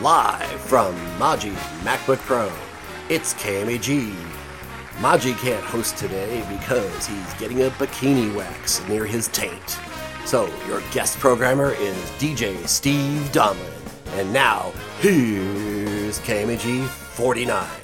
Live from Maji MacBook Pro, it's KMAG. Maji can't host today because he's getting a bikini wax near his taint. So, your guest programmer is DJ Steve Donlin. And now, here's KMAG 49.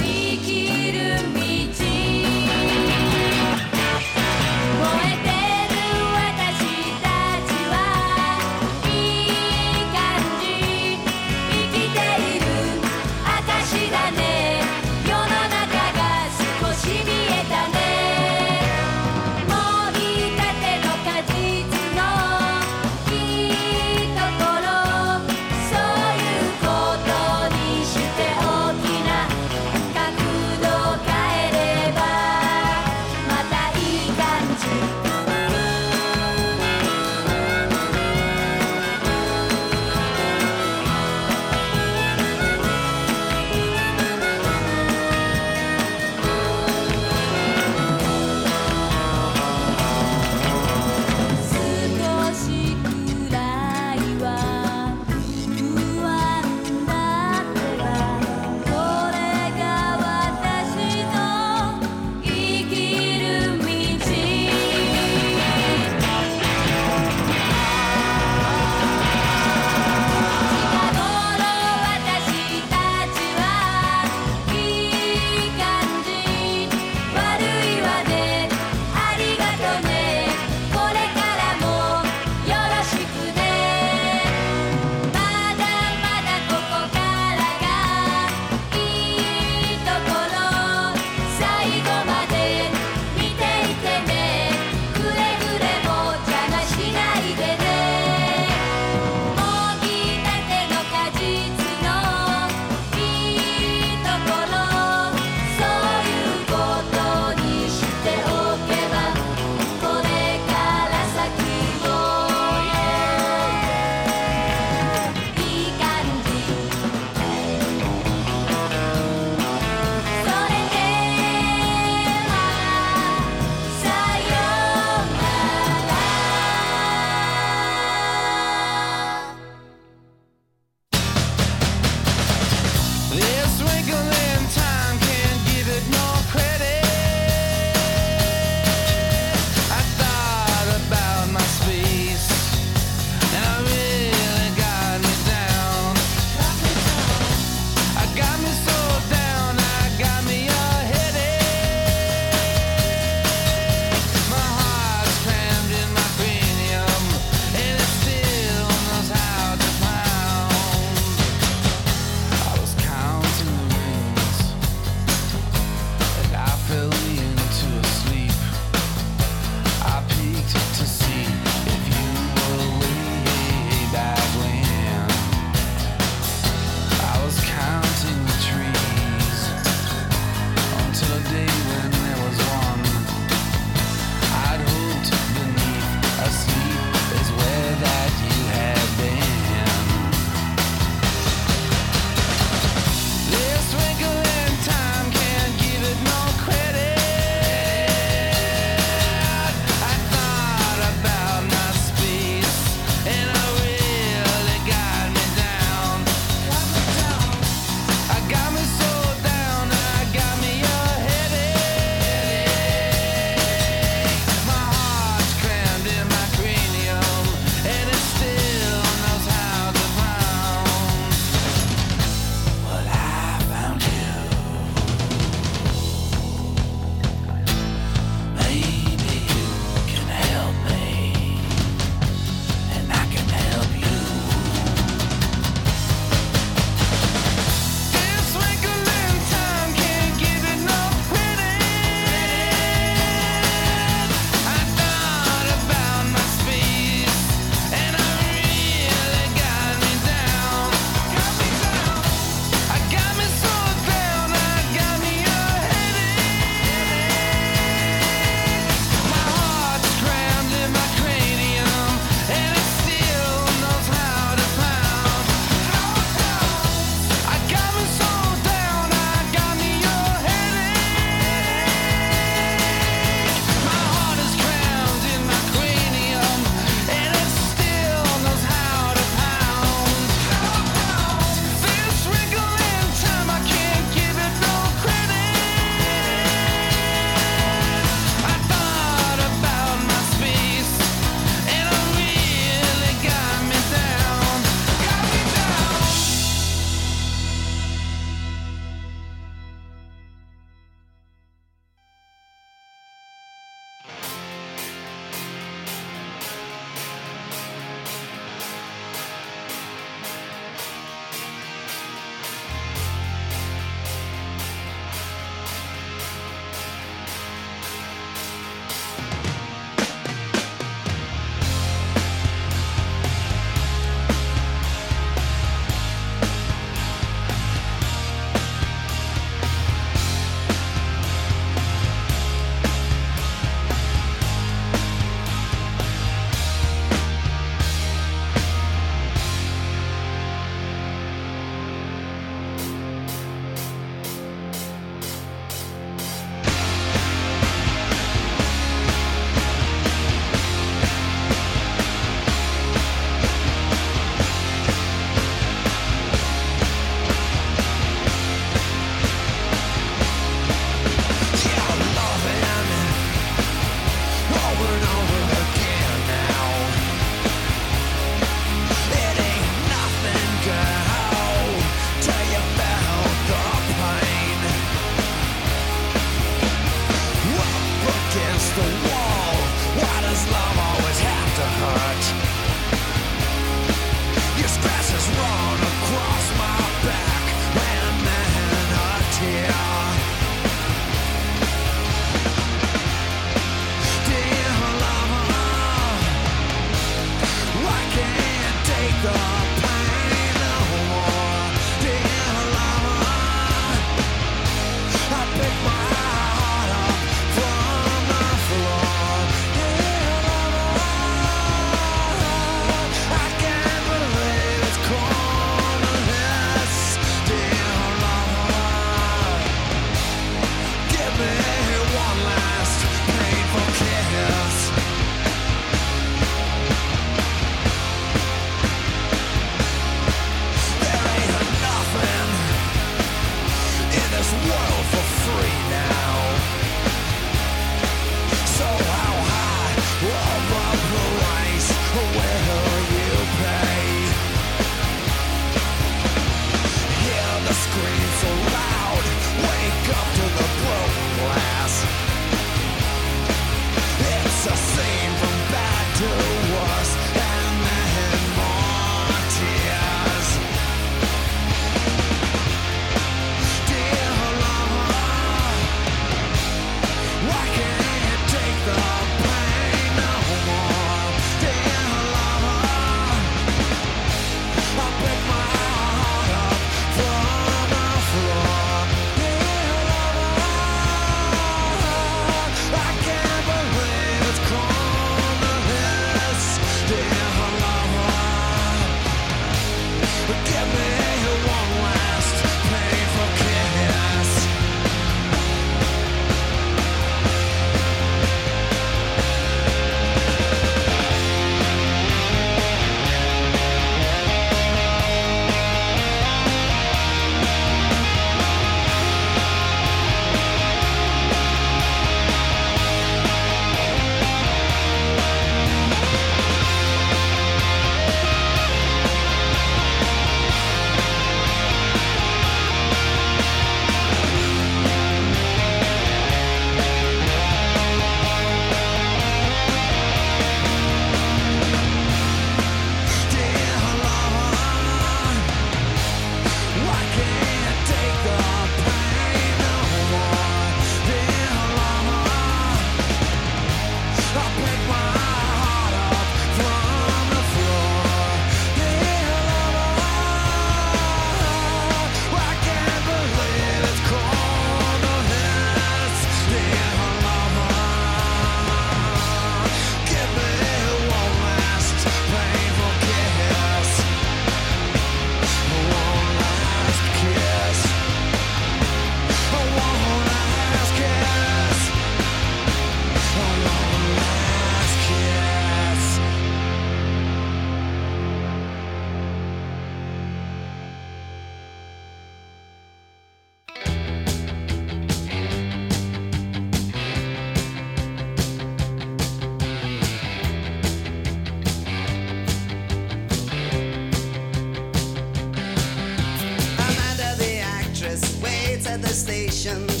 nations.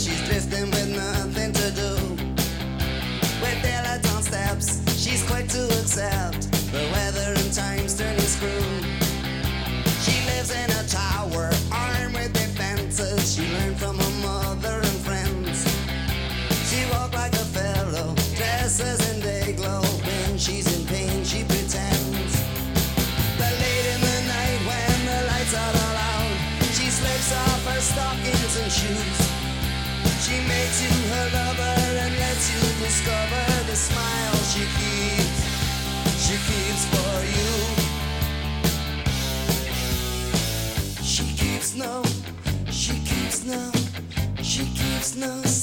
discover the smile she keeps, she keeps for you. She keeps no, she keeps no, she keeps no.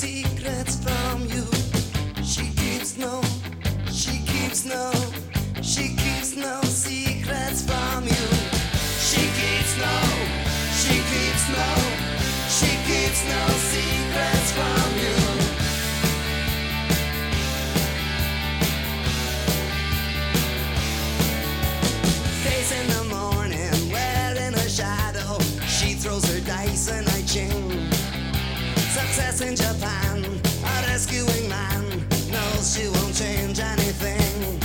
In Japan, a rescuing man knows she won't change anything.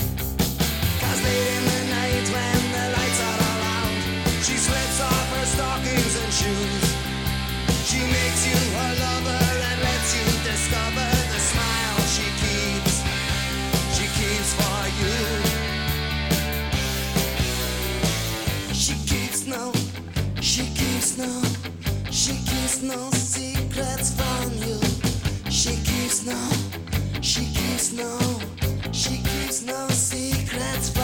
Late in the night when the lights are all out, she slips off her stockings and shoes. She makes you her lover and lets you discover the smile she keeps. She keeps for you. She keeps no, she keeps no. She keeps no secrets from you. She keeps no, she keeps no, she keeps no secrets.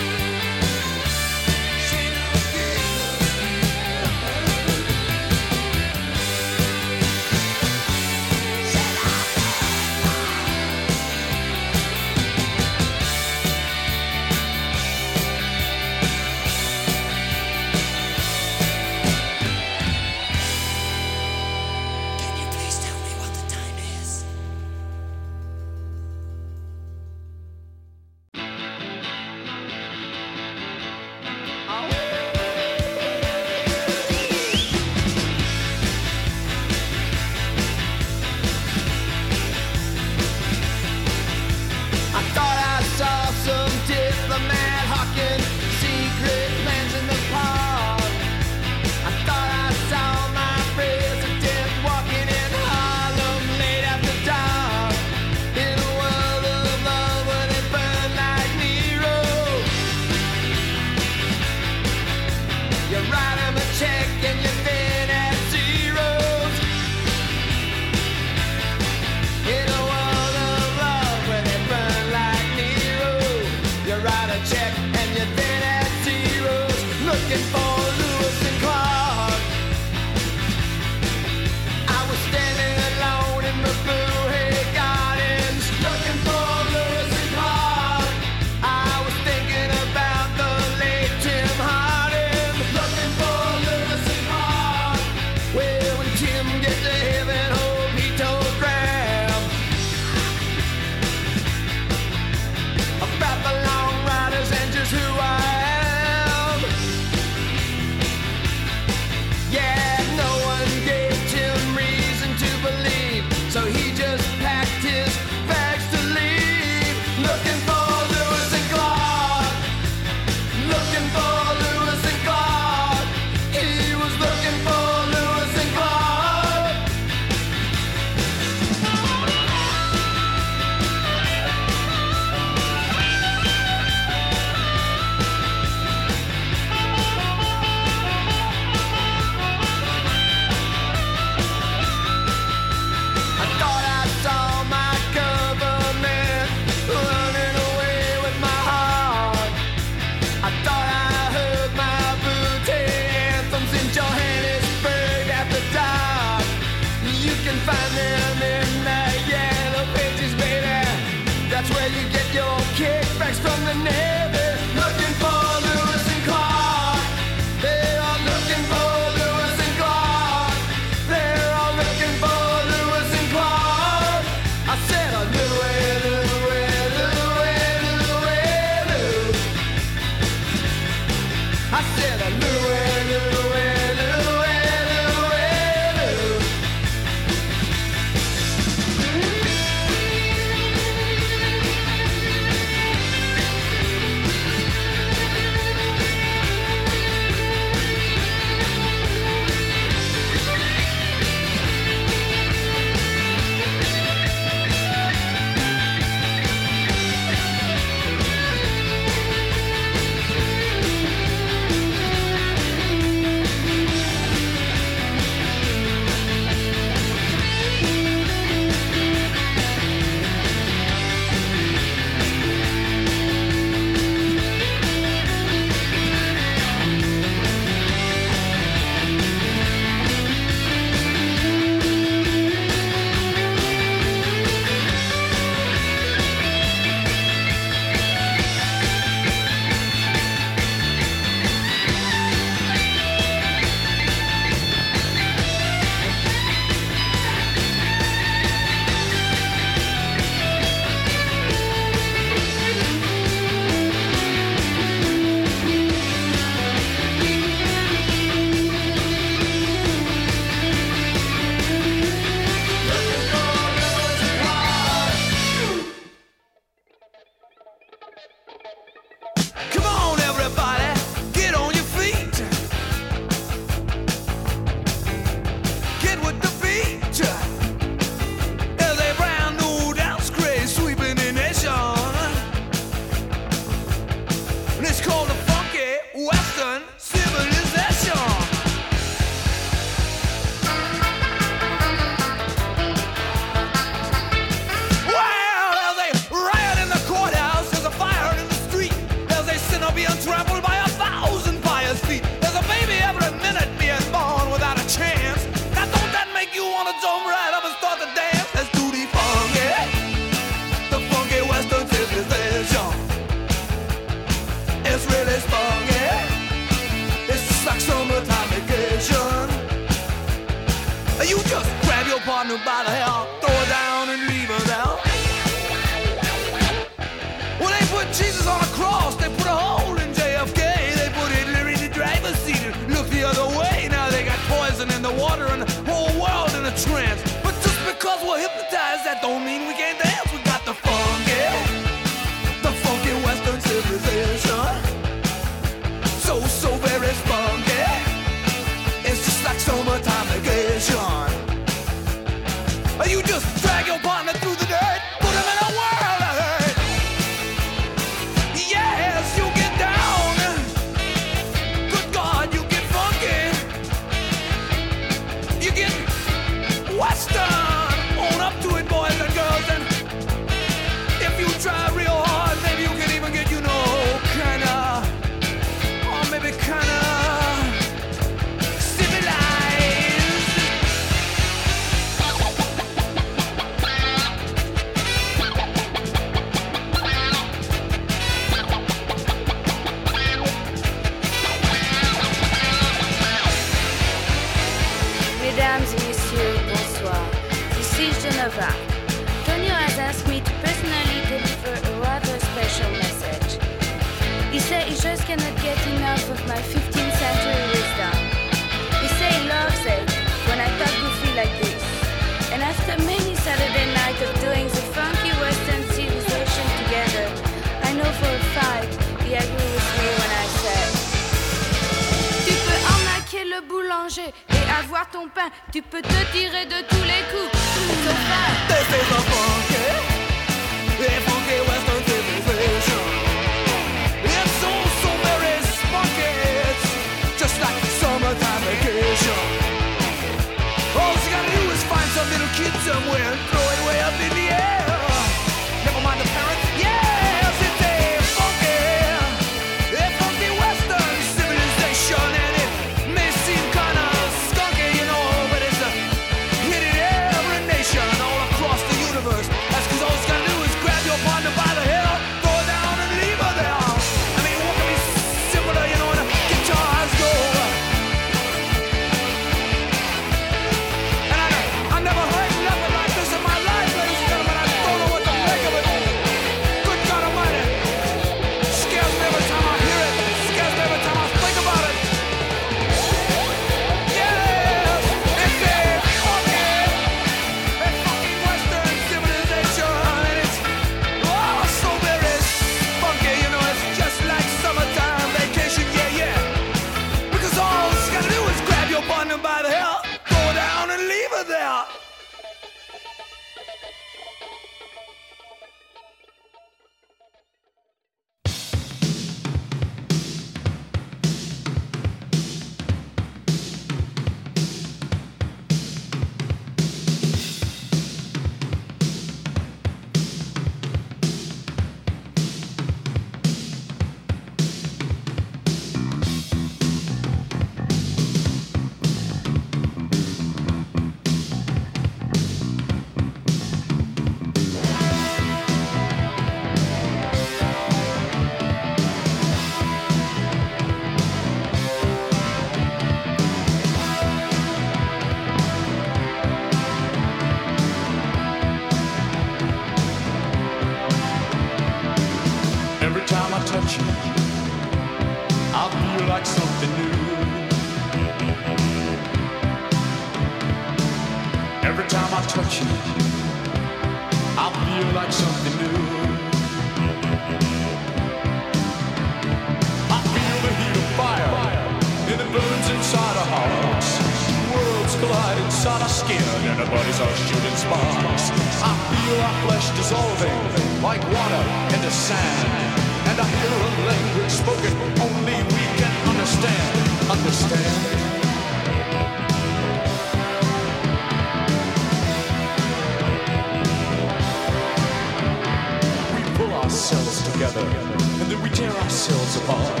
hills apart.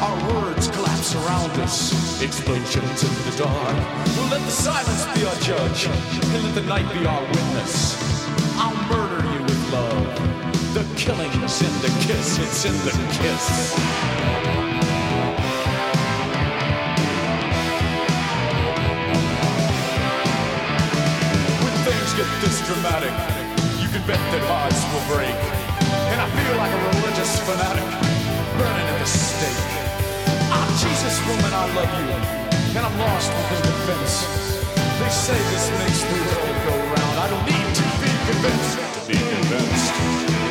Our words collapse around us, explosions in the dark. We'll let the silence be our judge, and let the night be our witness. I'll murder you with love. The killing's in the kiss, it's in the kiss. When things get this dramatic, you can bet that hearts will break. And I feel like a religious fanatic mistake. Ah, Jesus, woman, I love you, and I'm lost with no defense. They say this makes the world go round. I don't need to be convinced to be convinced.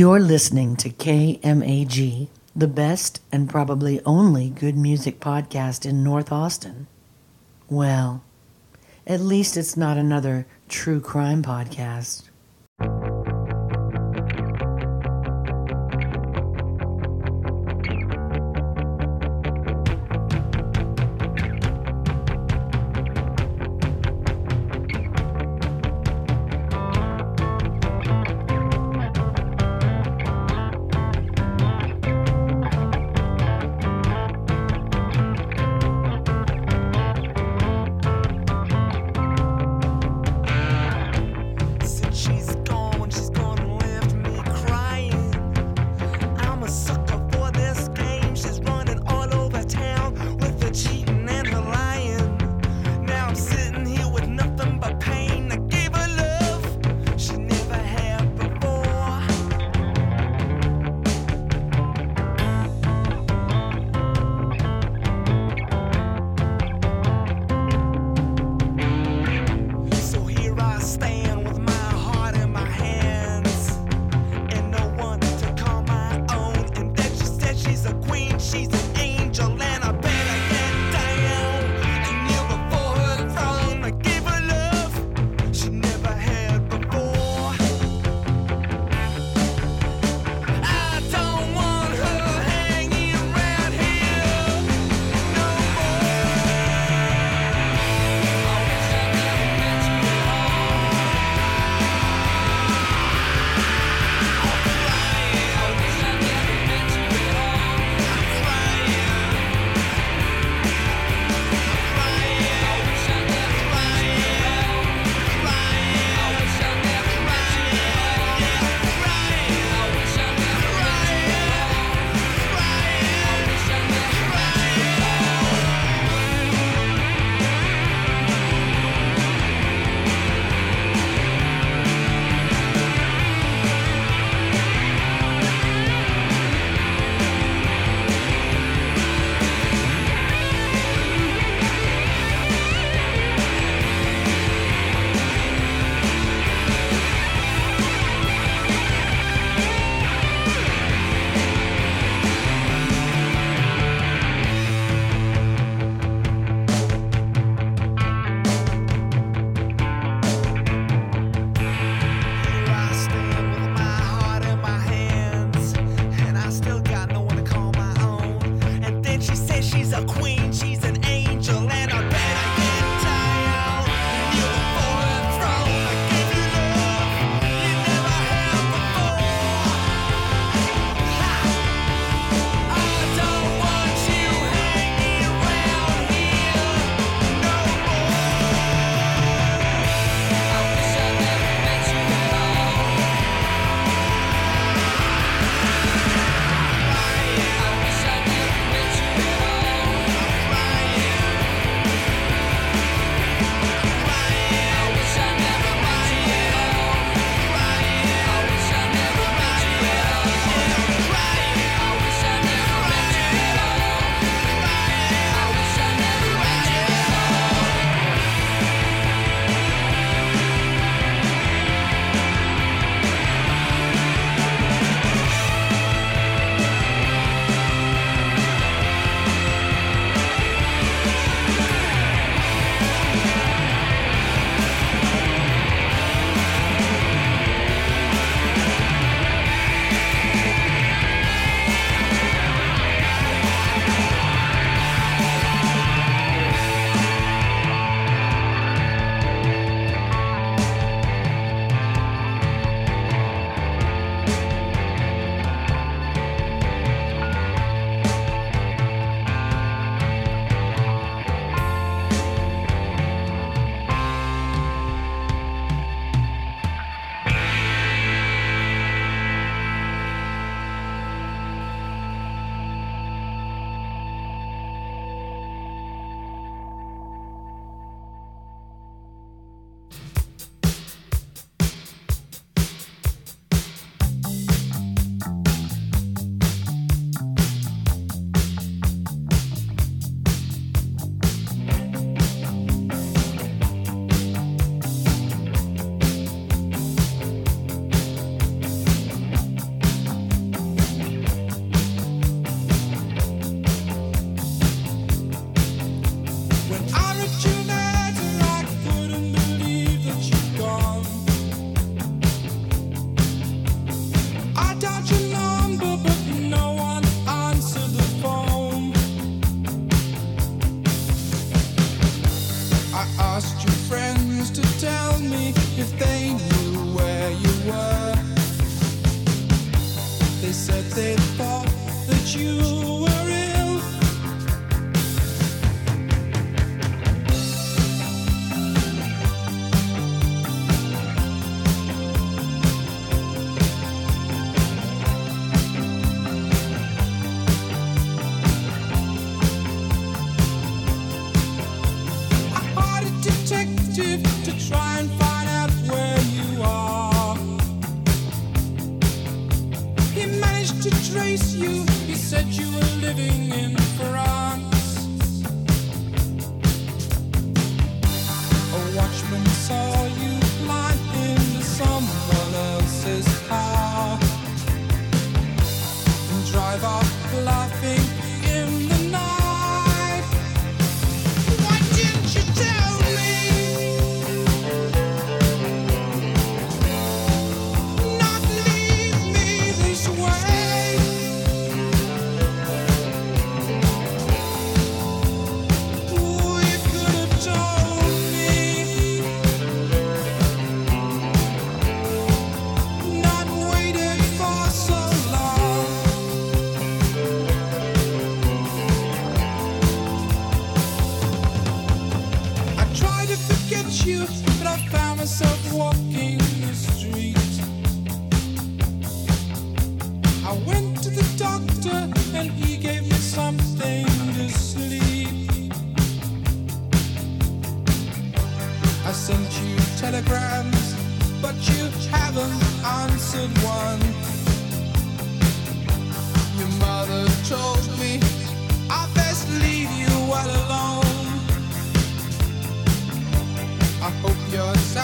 You're listening to KMAG, the best and probably only good music podcast in North Austin. Well, at least it's not another true crime podcast.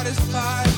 Satisfied.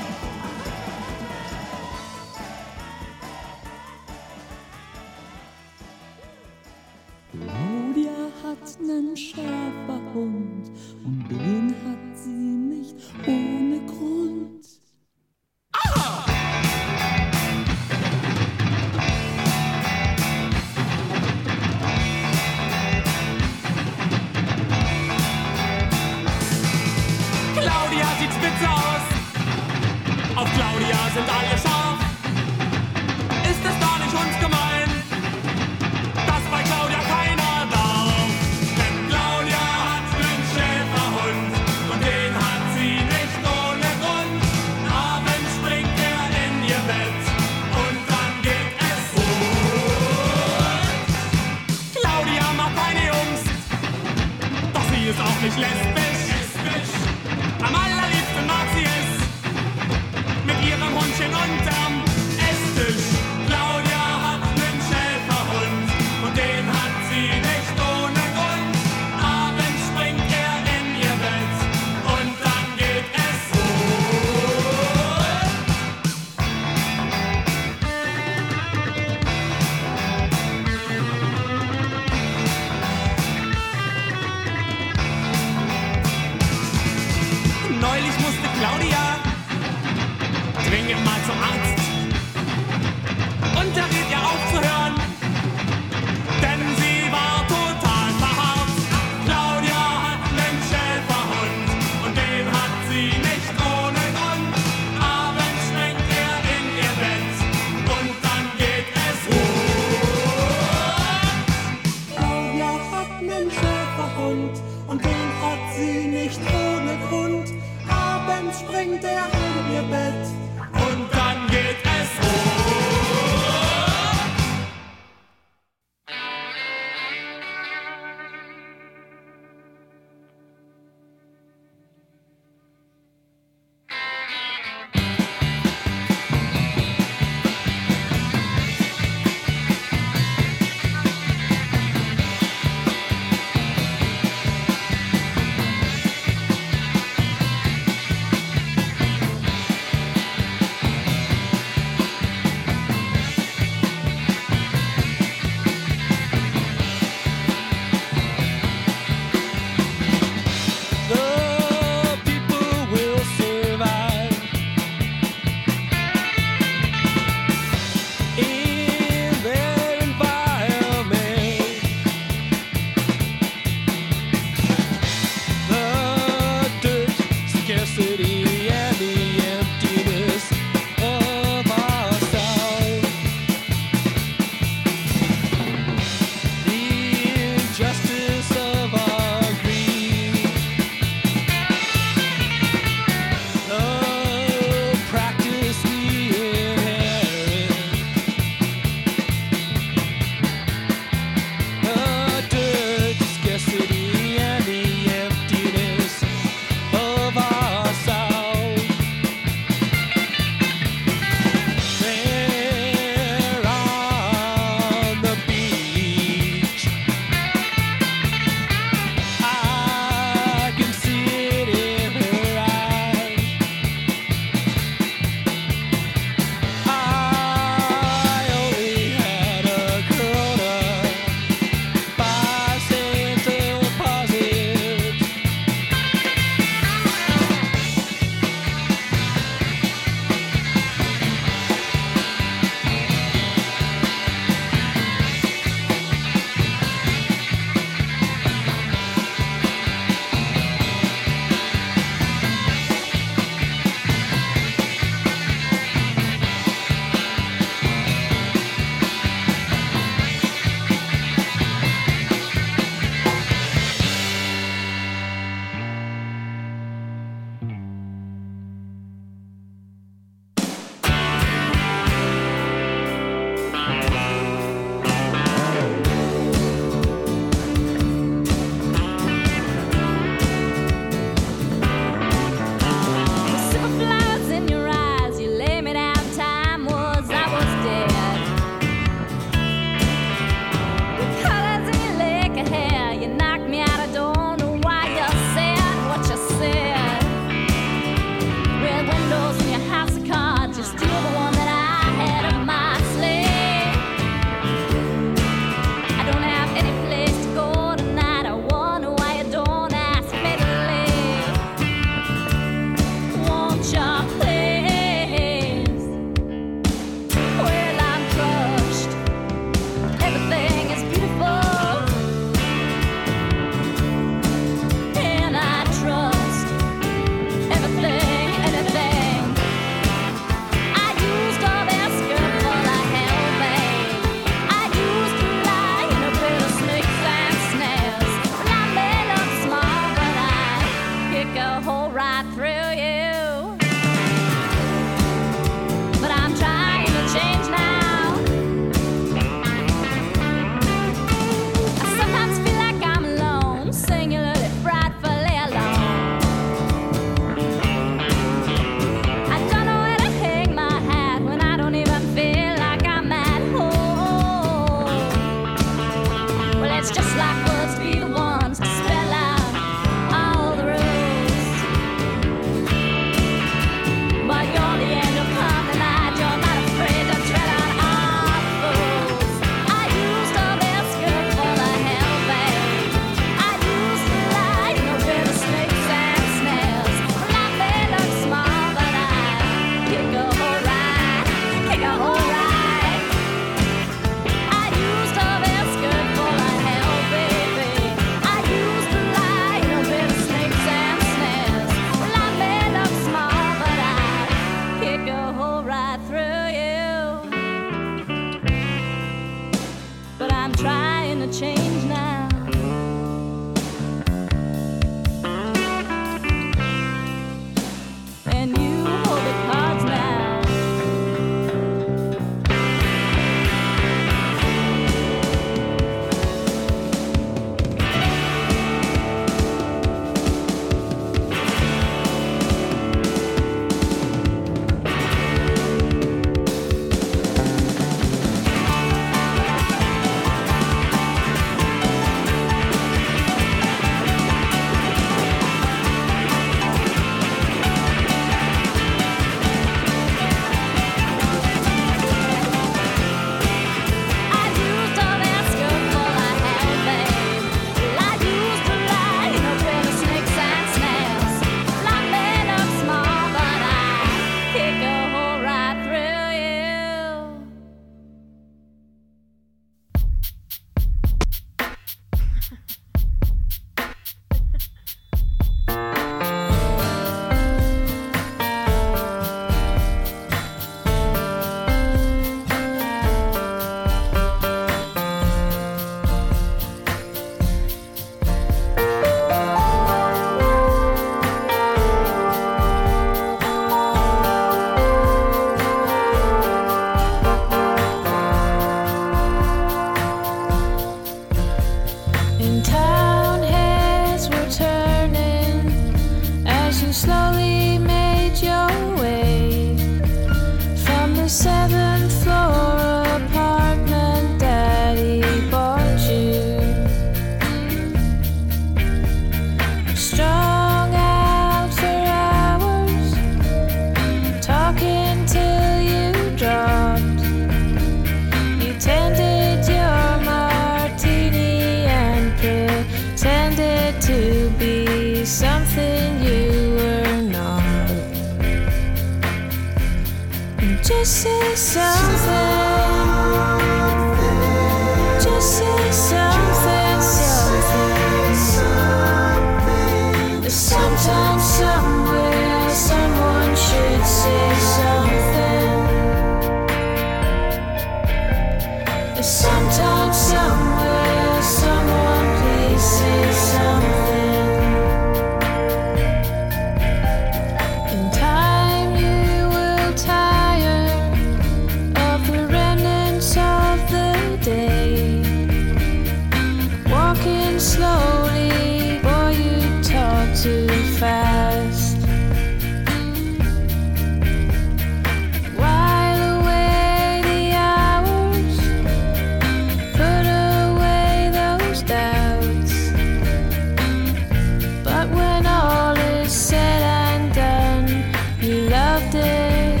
loved it.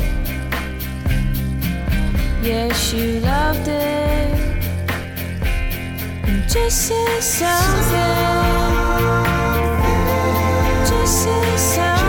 Yes, you loved it. And just say something. Just say something.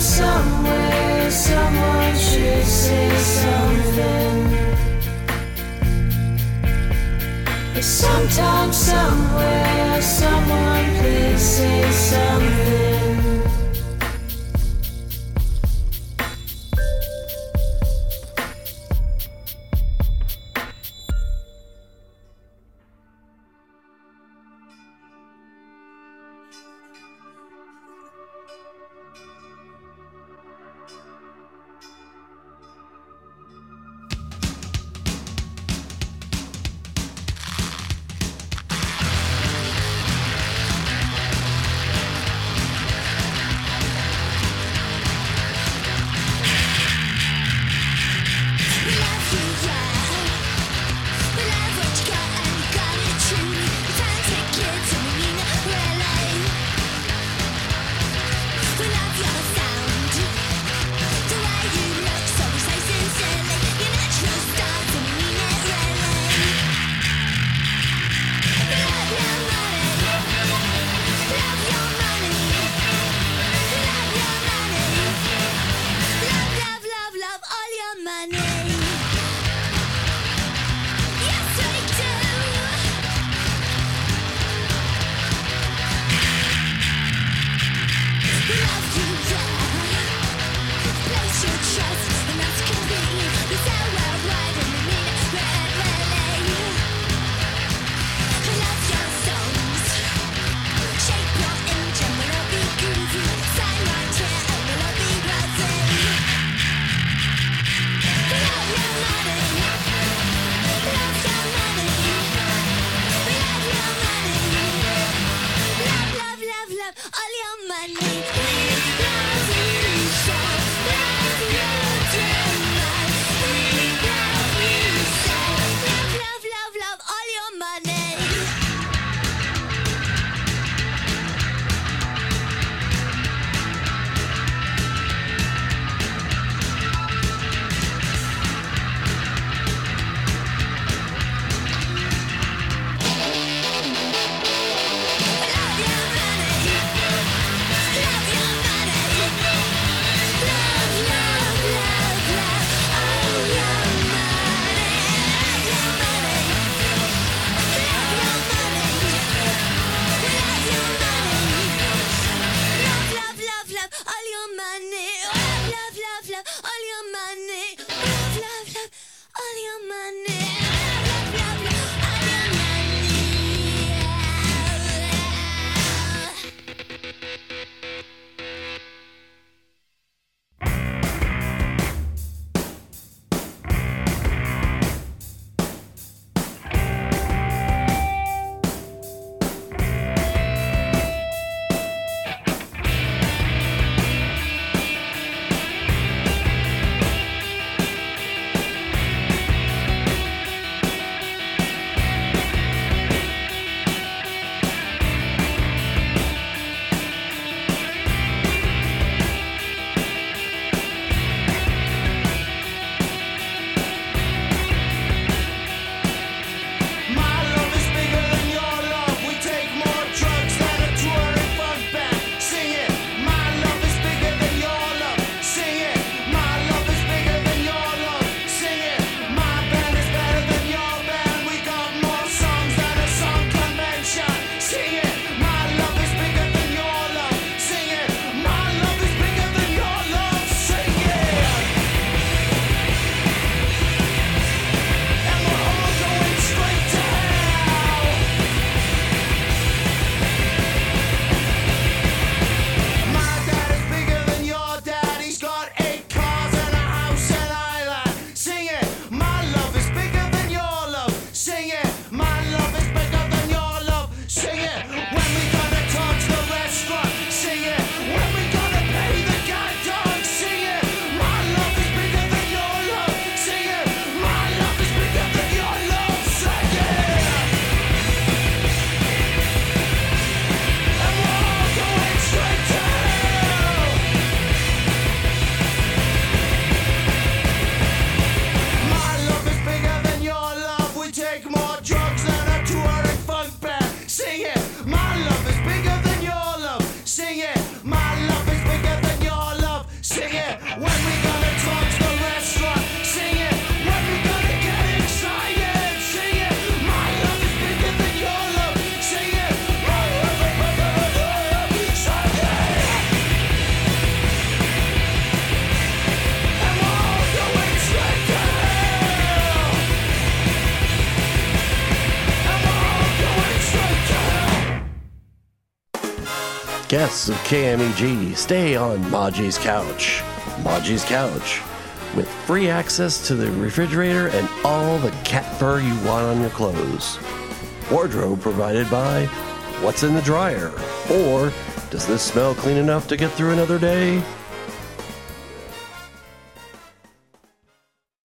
somewhere. Someone should say something. Sometime, somewhere, someone please say something. love all. guests of KMAG stay on Maji's Couch. Maji's Couch, with free access to the refrigerator and all the cat fur you want on your clothes. Wardrobe provided by What's in the Dryer? Or Does this smell clean enough to get through another day?